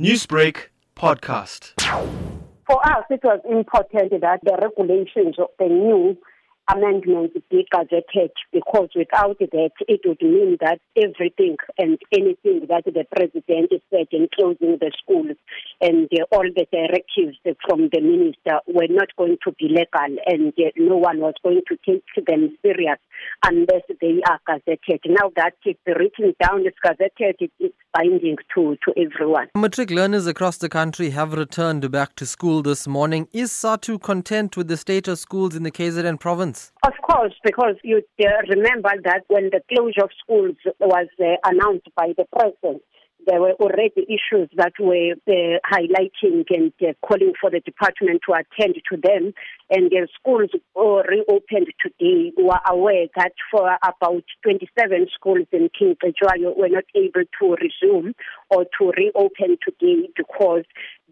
Newsbreak podcast. For us, it was important that the regulations of the new amendments be gazetted because without that, it would mean that everything and anything that the president said in closing the schools and uh, all the directives from the minister were not going to be legal and uh, no one was going to take them serious unless they are gazetted. Now that it's written down, it's gazetted, it's binding to, to everyone. Matric learners across the country have returned back to school this morning. Is SADTU content with the state of schools in the KZN province? Of course, because you uh, remember that when the closure of schools was uh, announced by the president, there were already issues that were uh, highlighting and uh, calling for the department to attend to them. And the schools were reopened today. We are aware that for about 27 schools in King Cetshwayo were not able to resume or to reopen today because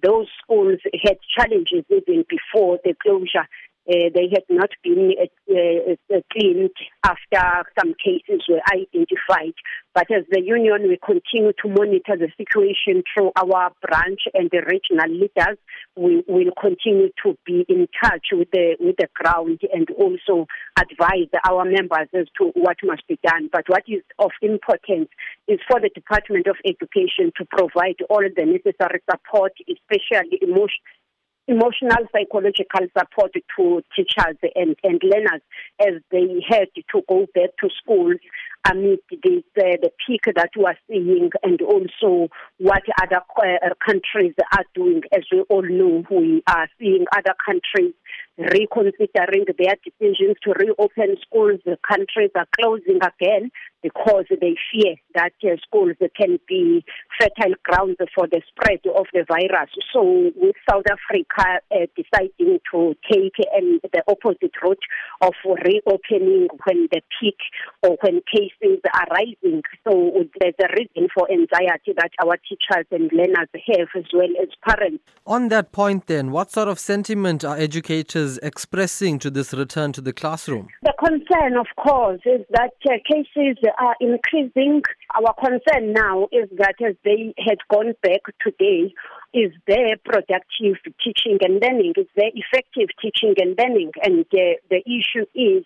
those schools had challenges even before the closure uh, they had not been uh, cleaned after some cases were identified. But as the union, we continue to monitor the situation through our branch and the regional leaders. We will continue to be in touch with the with the ground and also advise our members as to what must be done. But what is of importance is for the Department of Education to provide all the necessary support, especially emotional emotional psychological support to teachers and, and learners as they had to go back to school amid this, uh, the peak that we are seeing and also what other uh, countries are doing. As we all know, we are seeing other countries reconsidering their decisions to reopen schools. The countries are closing again because they fear that uh, schools can be fertile grounds for the spread of the virus. So, with South Africa uh, deciding to take um, the opposite route of reopening when the peak or when cases are rising, so there's a reason for anxiety that our teachers and learners have as well as parents. On that point, then, what sort of sentiment are educators expressing to this return to the classroom? The concern, of course, is that uh, cases are increasing. Our concern now is that as they had gone back today, is there productive teaching and learning? Is there effective teaching and learning? And uh, the issue is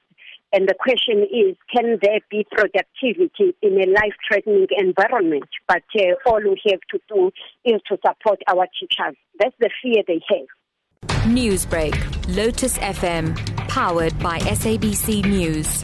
and the question is, can there be productivity in a life-threatening environment? But uh, all we have to do is to support our teachers. That's the fear they have. Newsbreak, Lotus FM, powered by SABC News.